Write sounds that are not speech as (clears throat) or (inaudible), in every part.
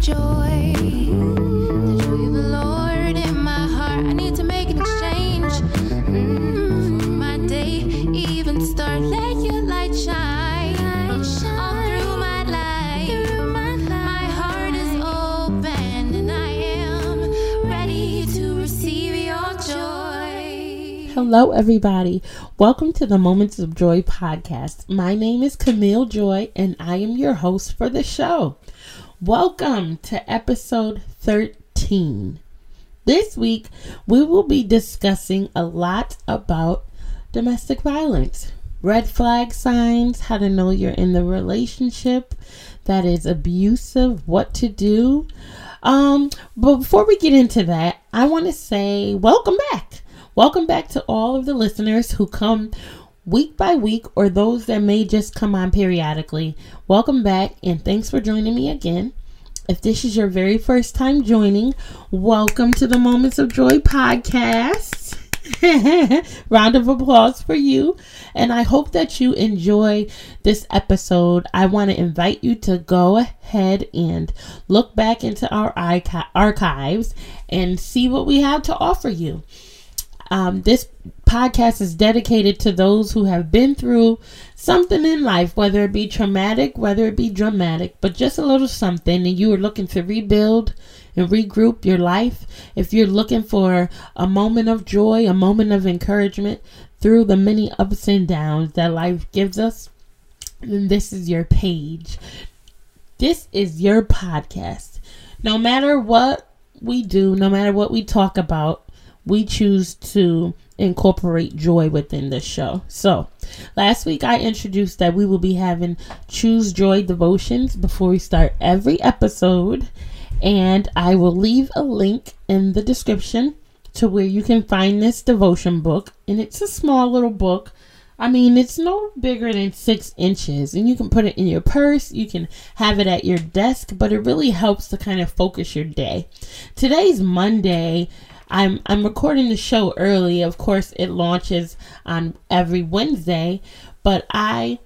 joy. The joy of the Lord in my heart. I need to make an exchange. Mm, my day, even start. Let your light shine. All through my life. My heart is open and I am ready to receive your joy. Hello, everybody. Welcome to the Moments of Joy podcast. My name is Camille Joy, and I am your host for the show. Welcome to episode 13. This week, we will be discussing a lot about domestic violence, red flag signs, how to know you're in the relationship that is abusive, what to do. Um, but before we get into that, I want to say welcome back. Welcome back to all of the listeners who come week by week or those that may just come on periodically. Welcome back and thanks for joining me again. If this is your very first time joining, welcome to the Moments of Joy podcast. (laughs) Round of applause for you. And I hope that you enjoy this episode. I want to invite you to go ahead and look back into our archives and see what we have to offer you. Um, this podcast is dedicated to those who have been through something in life, whether it be traumatic, whether it be dramatic, but just a little something, and you are looking to rebuild and regroup your life. If you're looking for a moment of joy, a moment of encouragement through the many ups and downs that life gives us, then this is your page. This is your podcast. No matter what we do, no matter what we talk about, we choose to incorporate joy within the show. So, last week I introduced that we will be having Choose Joy devotions before we start every episode, and I will leave a link in the description to where you can find this devotion book. And it's a small little book. I mean, it's no bigger than six inches, and you can put it in your purse. You can have it at your desk, but it really helps to kind of focus your day. Today's Monday. I'm I'm recording the show early. Of course, it launches on every Wednesday, but I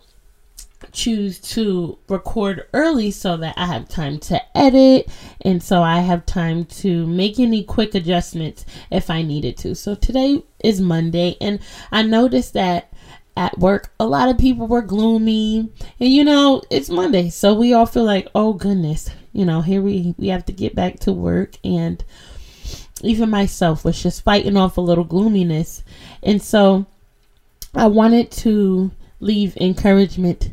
choose to record early so that I have time to edit and so I have time to make any quick adjustments if I needed to. So today is Monday and I noticed that at work a lot of people were gloomy and you know it's Monday so we all feel like oh goodness you know here we we have to get back to work and even myself was just fighting off a little gloominess. And so I wanted to leave encouragement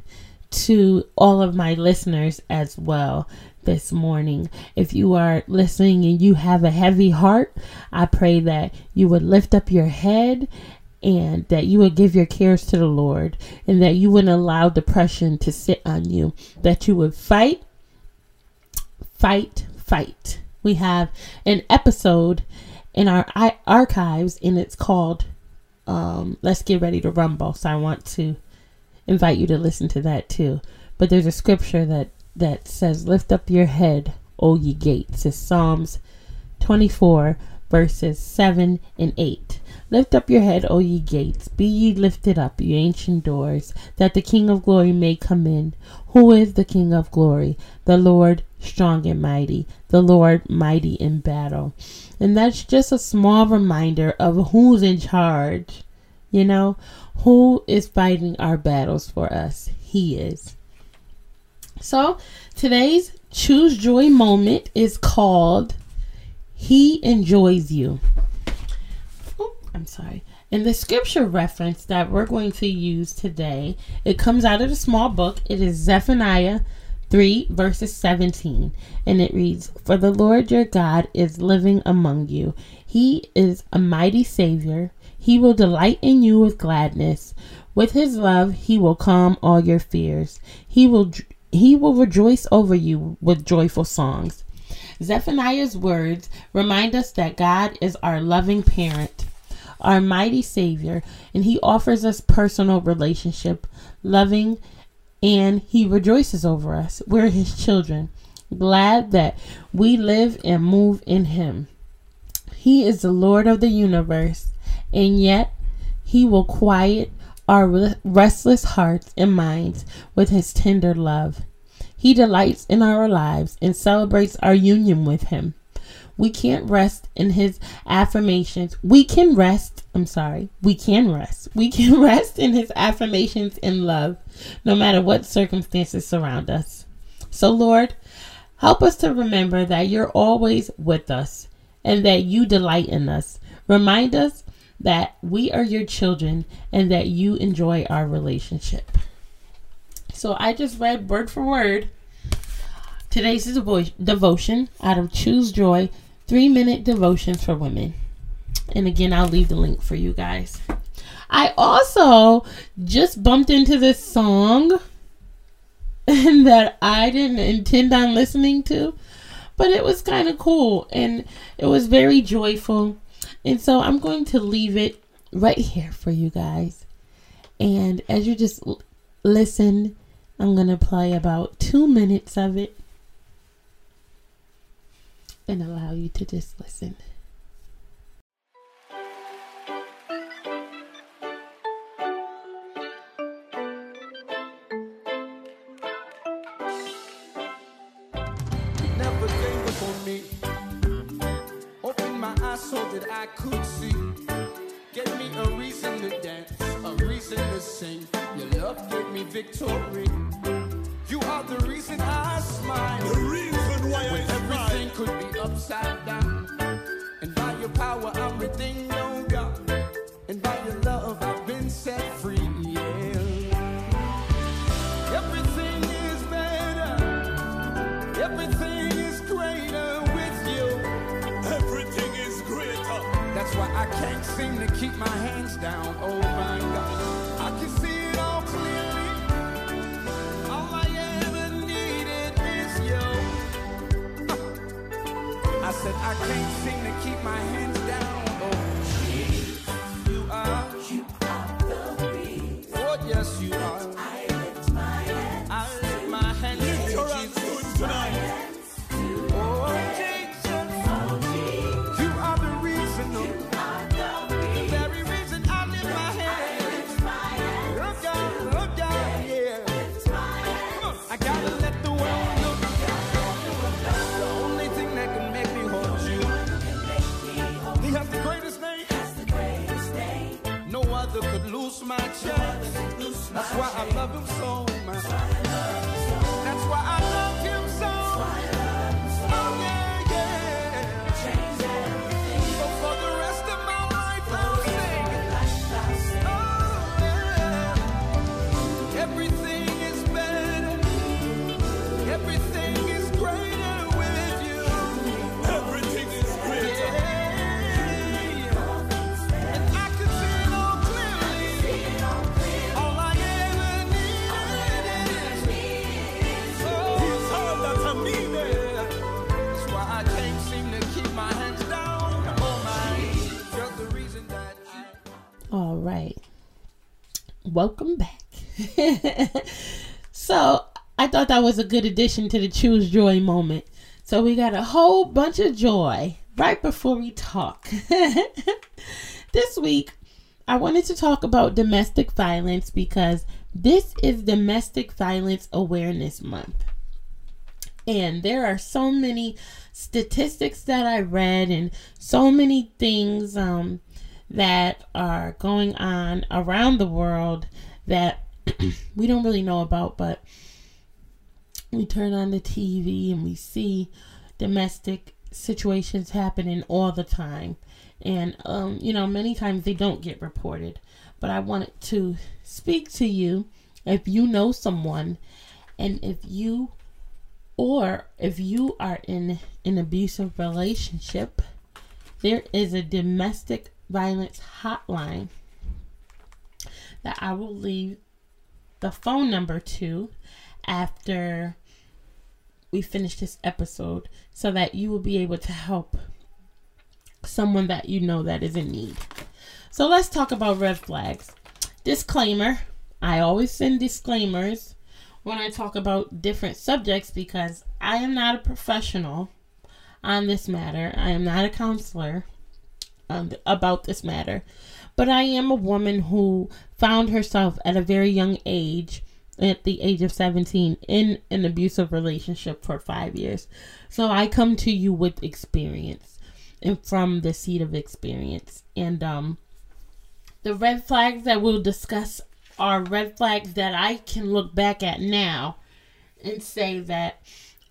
to all of my listeners as well this morning. If you are listening and you have a heavy heart, I pray that you would lift up your head and that you would give your cares to the Lord and that you wouldn't allow depression to sit on you, that you would fight, fight, fight we have an episode in our archives and it's called um, Let's Get Ready to Rumble. So I want to invite you to listen to that too. But there's a scripture that, that says, Lift up your head, O ye gates. It's Psalms 24, verses 7 and 8. Lift up your head, O ye gates, be ye lifted up, ye ancient doors, that the King of glory may come in. Who is the King of glory? The Lord strong and mighty, the Lord mighty in battle. And that's just a small reminder of who's in charge. You know, who is fighting our battles for us? He is. So, today's choose joy moment is called He Enjoys You. I'm sorry. In the scripture reference that we're going to use today, it comes out of the small book. It is Zephaniah 3 verses 17 and it reads for the lord your god is living among you. He is a mighty savior. He will delight in you with gladness. With his love he will calm all your fears. He will he will rejoice over you with joyful songs. Zephaniah's words remind us that god is our loving parent our mighty savior and he offers us personal relationship loving and he rejoices over us. We're his children, glad that we live and move in him. He is the Lord of the universe, and yet he will quiet our restless hearts and minds with his tender love. He delights in our lives and celebrates our union with Him. We can't rest in His affirmations. We can rest, I'm sorry, we can rest. We can (laughs) rest in His affirmations in love, no matter what circumstances surround us. So, Lord, help us to remember that you're always with us and that you delight in us. Remind us that we are your children and that you enjoy our relationship. So I just read word for word today's devotion out of Choose Joy three minute devotions for women. And again, I'll leave the link for you guys. I also just bumped into this song (laughs) that I didn't intend on listening to, but it was kind of cool and it was very joyful. And so I'm going to leave it right here for you guys. And as you just l- listen, I'm going to play about two minutes of it and allow you to just listen. never gave up on me. Opened my eyes so that I could see. Gave me a reason to dance, a reason to sing. Your love gave me victory. The reason I smile. The reason why I When smile. everything could be upside down. And by your power, I'm redeemed, oh God. And by your love, I've been set free. Yeah. Everything is better. Everything is greater with you. Everything is greater. That's why I can't seem to keep my hands down. Oh my God. I can see I said I can't seem to keep my hands down. That's why I love him so much. That's why I love him so. Oh, Welcome back. (laughs) so, I thought that was a good addition to the Choose Joy moment. So, we got a whole bunch of joy right before we talk. (laughs) this week, I wanted to talk about domestic violence because this is Domestic Violence Awareness Month. And there are so many statistics that I read and so many things um, that are going on around the world that (clears throat) we don't really know about, but we turn on the TV and we see domestic situations happening all the time. And, um, you know, many times they don't get reported. But I wanted to speak to you if you know someone and if you or if you are in an abusive relationship, there is a domestic violence hotline that I will leave the phone number to after we finish this episode so that you will be able to help someone that you know that is in need. So let's talk about red flags. Disclaimer I always send disclaimers when I talk about different subjects because I am not a professional on this matter. I am not a counselor um, about this matter. But I am a woman who found herself at a very young age at the age of 17 in an abusive relationship for five years. So I come to you with experience and from the seat of experience. And um, the red flags that we'll discuss are red flags that I can look back at now and say that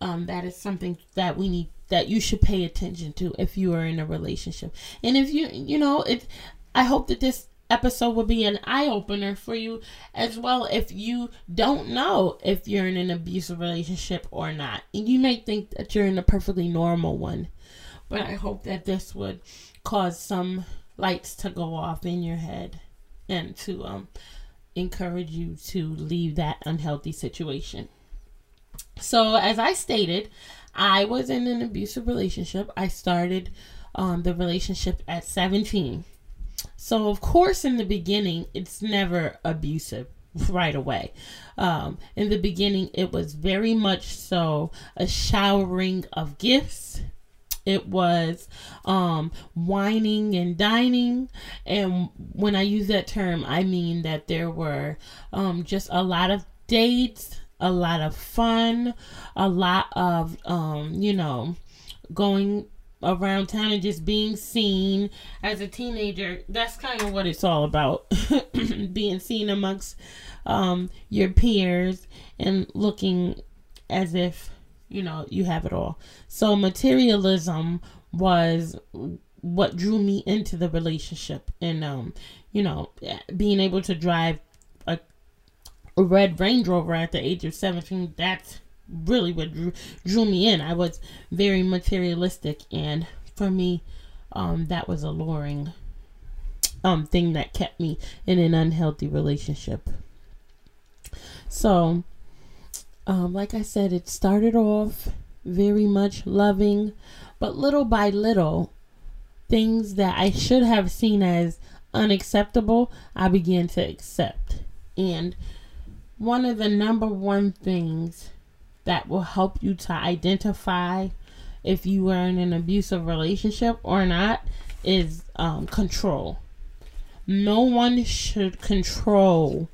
um, that is something that we need that you should pay attention to if you are in a relationship. And if you you know, it I hope that this episode will be an eye opener for you as well if you don't know if you're in an abusive relationship or not. And you may think that you're in a perfectly normal one. But I hope that this would cause some lights to go off in your head and to um encourage you to leave that unhealthy situation. So, as I stated, I was in an abusive relationship. I started um, the relationship at 17. So, of course, in the beginning, it's never abusive right away. Um, in the beginning, it was very much so a showering of gifts. It was um, wining and dining. And when I use that term, I mean that there were um, just a lot of dates, a lot of fun, a lot of, um, you know, going around town and just being seen as a teenager. That's kind of what it's all about. (coughs) being seen amongst um, your peers and looking as if, you know, you have it all. So materialism was what drew me into the relationship and um you know being able to drive a red range rover at the age of 17 that's really what drew, drew me in i was very materialistic and for me um that was alluring um thing that kept me in an unhealthy relationship so um like i said it started off very much loving but little by little things that I should have seen as unacceptable, I began to accept. And one of the number one things that will help you to identify if you are in an abusive relationship or not is um, control. No one should control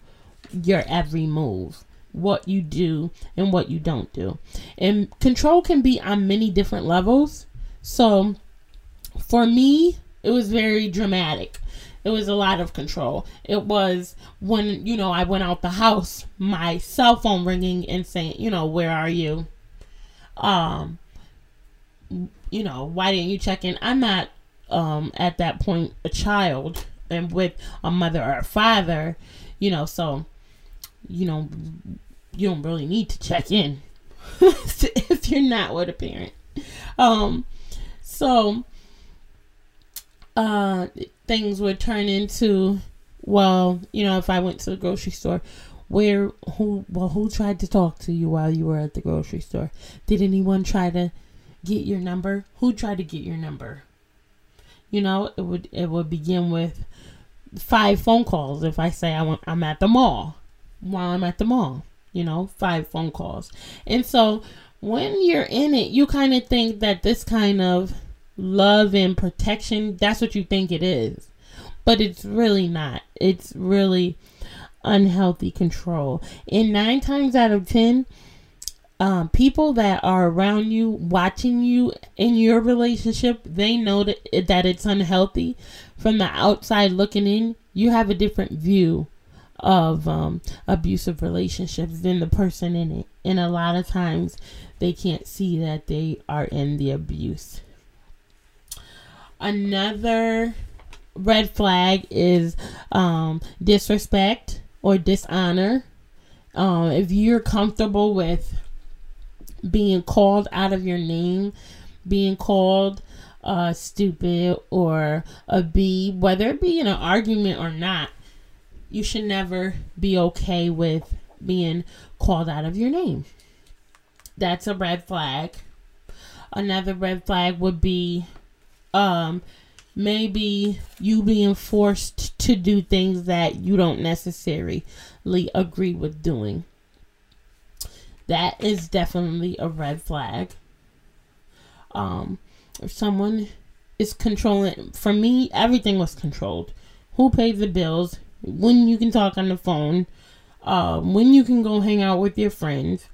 your every move, what you do and what you don't do. And control can be on many different levels. So for me, it was very dramatic. It was a lot of control. It was when, you know, I went out the house, my cell phone ringing and saying, you know, where are you? Um, you know, why didn't you check in? I'm not, um, at that point a child and with a mother or a father, you know, so, you know, you don't really need to check in (laughs) if you're not with a parent. Um, so, uh things would turn into well you know if i went to the grocery store where who well who tried to talk to you while you were at the grocery store? Did anyone try to get your number? Who tried to get your number? You know it would it would begin with five phone calls. If i say i want i'm at the mall while i'm at the mall you know five phone calls. And so when you're in it you kind of think that this kind of love and protection, that's what you think it is. But it's really not. It's really unhealthy control. And nine times out of ten, um, people that are around you, watching you in your relationship, they know that, that it's unhealthy. From the outside looking in, you have a different view of um, abusive relationships than the person in it. And a lot of times, they can't see that they are in the abuse. Another red flag is um, disrespect or dishonor. Um, if you're comfortable with being called out of your name, being called uh, stupid or a B, whether it be in an argument or not, you should never be okay with being called out of your name. That's a red flag. Another red flag would be um maybe you being forced to do things that you don't necessarily agree with doing. That is definitely a red flag. Um, if someone is controlling, for me, everything was controlled. Who pays the bills? When you can talk on the phone, um, when you can go hang out with your friends,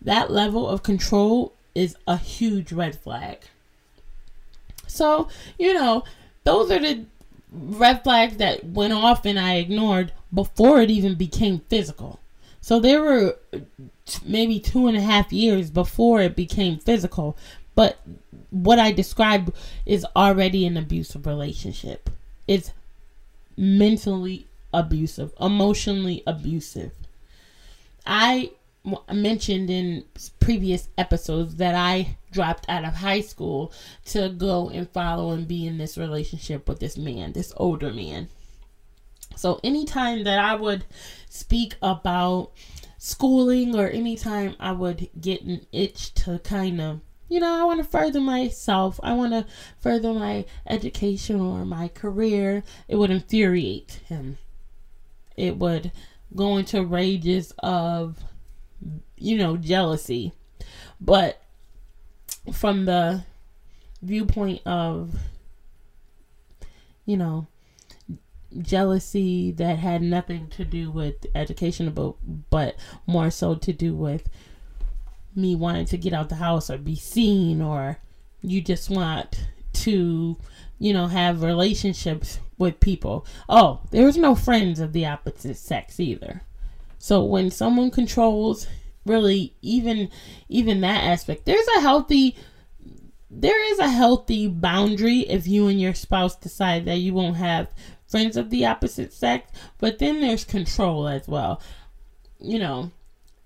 that level of control is a huge red flag. So, you know, those are the red flags that went off and I ignored before it even became physical. So there were maybe two and a half years before it became physical. But what I described is already an abusive relationship. It's mentally abusive, emotionally abusive. I mentioned in previous episodes that I dropped out of high school to go and follow and be in this relationship with this man, this older man. So anytime that I would speak about schooling or anytime I would get an itch to kind of you know, I want to further myself. I want to further my education or my career. It would infuriate him. It would go into rages of, you know, jealousy. But from the viewpoint of, you know, jealousy that had nothing to do with education, but, but more so to do with me wanting to get out the house or be seen or you just want to you know have relationships with people. Oh there's no friends of the opposite sex either. So when someone controls really even even that aspect. There's a healthy there is a healthy boundary if you and your spouse decide that you won't have friends of the opposite sex but then there's control as well. You know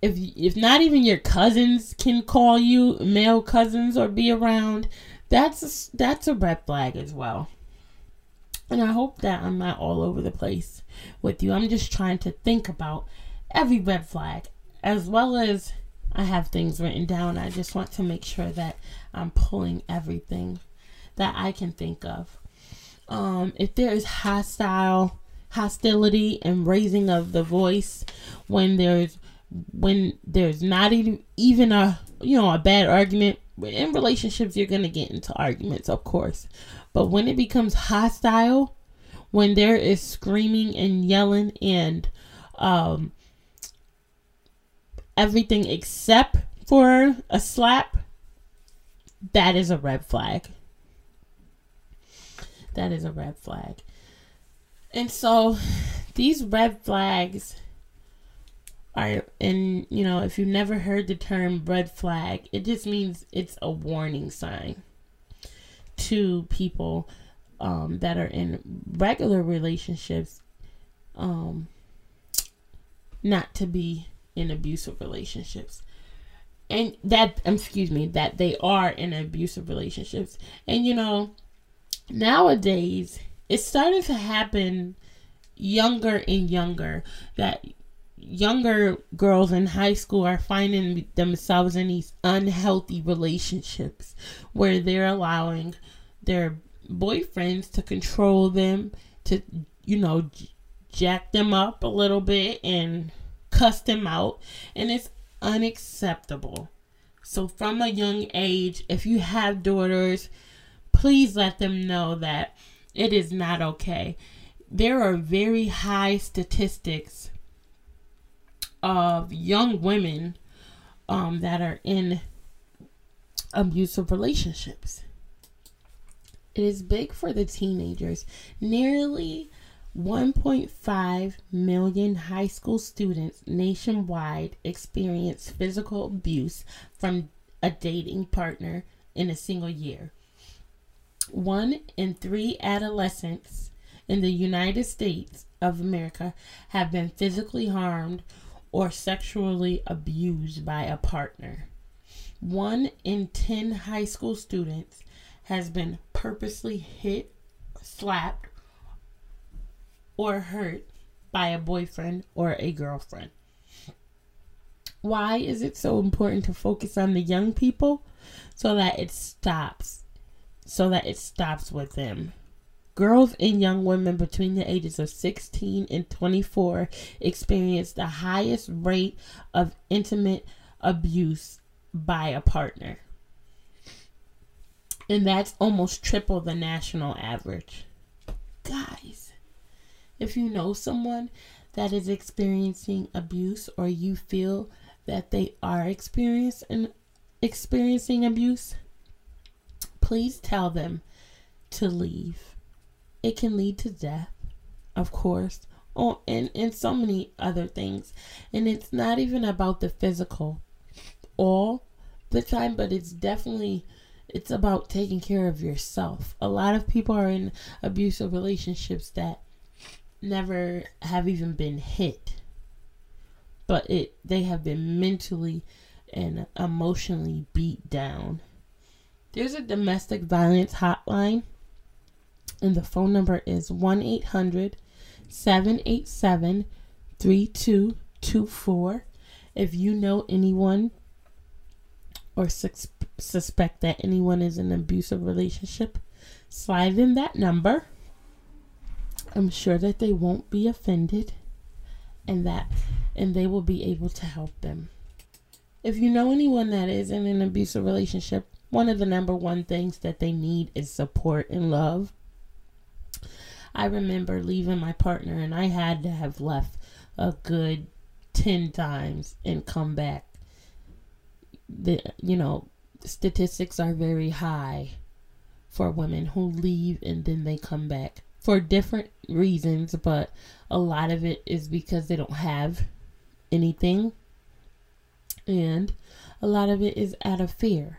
if if not even your cousins can call you male cousins or be around that's that's a red flag as well. And i hope that i'm not all over the place with you. I'm just trying to think about every red flag as well as i have things written down i just want to make sure that i'm pulling everything that i can think of. Um if there is hostile hostility and raising of the voice when there's when there's not even a you know a bad argument in relationships you're going to get into arguments of course. But when it becomes hostile when there is screaming and yelling and um everything except for a slap that is a red flag. That is a red flag. And so these red flags are and you know if you've never heard the term red flag it just means it's a warning sign to people um, that are in regular relationships um, not to be in abusive relationships. And that um, excuse me that they are in abusive relationships. And you know nowadays it's starting to happen younger and younger that younger girls in high school are finding themselves in these unhealthy relationships where they're allowing their boyfriends to control them, to, you know, jack them up a little bit and cuss them out. And it's unacceptable. So, from a young age, if you have daughters, please let them know that it is not okay. There are very high statistics of young women um, that are in abusive relationships. It is big for the teenagers. Nearly 1.5 million high school students nationwide experience physical abuse from a dating partner in a single year. One in three adolescents in the United States of America have been physically harmed or sexually abused by a partner. One in 10 high school students has been purposely hit, slapped, or hurt by a boyfriend or a girlfriend. Why is it so important to focus on the young people? So that it stops. So that it stops with them. Girls and young women between the ages of 16 and 24 experience the highest rate of intimate abuse by a partner. And that's almost triple the national average. Guys, if you know someone that is experiencing abuse or you feel that they are experiencing experiencing abuse, please tell them to leave. It can lead to death, of course, oh, and, and so many other things. And it's not even about the physical all the time, but it's definitely it's about taking care of yourself. A lot of people are in abusive relationships that never have even been hit. But it they have been mentally and emotionally beat down. There's a domestic violence hotline and the phone number is 1 800 787 3224. If you know anyone or sus- suspect that anyone is in an abusive relationship, slide in that number. I'm sure that they won't be offended and that and they will be able to help them. If you know anyone that is in an abusive relationship, one of the number one things that they need is support and love. I remember leaving my partner and I had to have left a good 10 times and come back. The you know, statistics are very high for women who leave and then they come back for different reasons, but a lot of it is because they don't have anything and a lot of it is out of fear.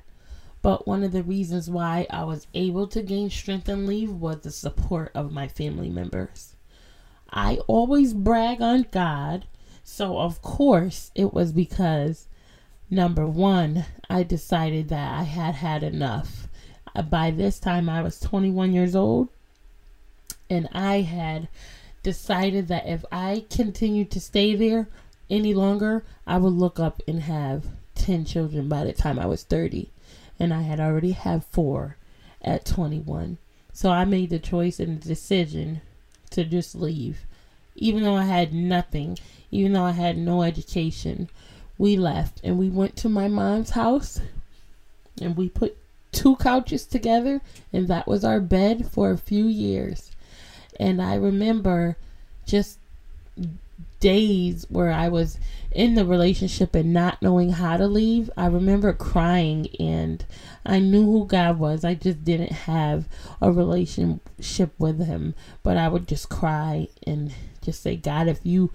But one of the reasons why I was able to gain strength and leave was the support of my family members. I always brag on God, so of course it was because number one, I decided that I had had enough. By this time, I was 21 years old, and I had decided that if I continued to stay there any longer, I would look up and have 10 children by the time I was 30 and I had already had four at 21. So I made the choice and the decision to just leave. Even though I had nothing, even though I had no education, we left and we went to my mom's house and we put two couches together and that was our bed for a few years. And I remember just days where I was in the relationship and not knowing how to leave, I remember crying and I knew who God was. I just didn't have a relationship with Him, but I would just cry and just say, God, if you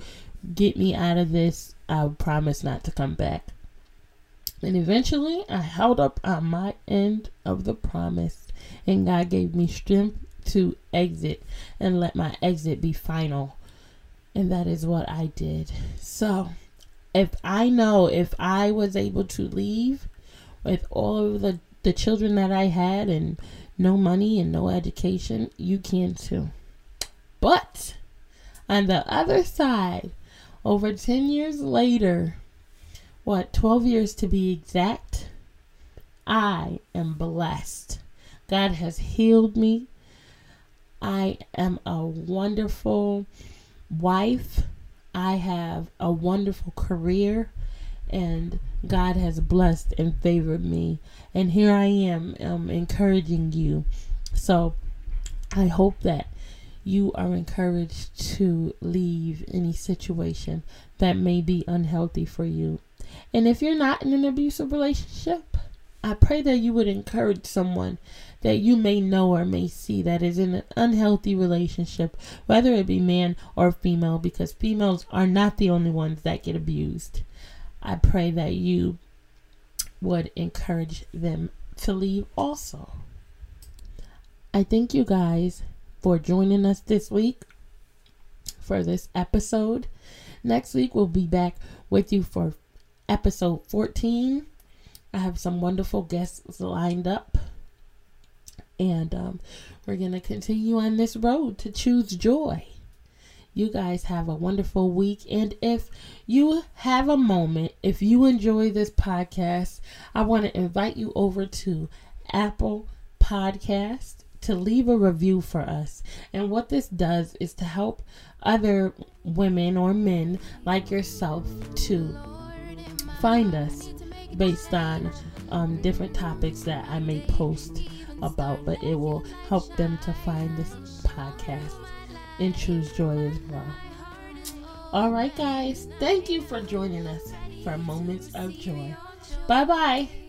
get me out of this, I promise not to come back. And eventually, I held up on my end of the promise, and God gave me strength to exit and let my exit be final. And that is what I did. So, if I know if I was able to leave with all of the, the children that I had and no money and no education, you can too. But on the other side, over 10 years later, what, 12 years to be exact, I am blessed. God has healed me. I am a wonderful wife. I have a wonderful career and God has blessed and favored me. And here I am um, encouraging you. So I hope that you are encouraged to leave any situation that may be unhealthy for you. And if you're not in an abusive relationship, I pray that you would encourage someone that you may know or may see that is in an unhealthy relationship, whether it be man or female, because females are not the only ones that get abused. I pray that you would encourage them to leave also. I thank you guys for joining us this week for this episode. Next week, we'll be back with you for episode 14. I have some wonderful guests lined up. And um, we're going to continue on this road to choose joy. You guys have a wonderful week. And if you have a moment, if you enjoy this podcast, I want to invite you over to Apple Podcast to leave a review for us. And what this does is to help other women or men like yourself to find us based on um, different topics that I may post about, but it will help them to find this podcast and choose joy as well. All right, guys. Thank you for joining us for Moments of Joy. Bye bye.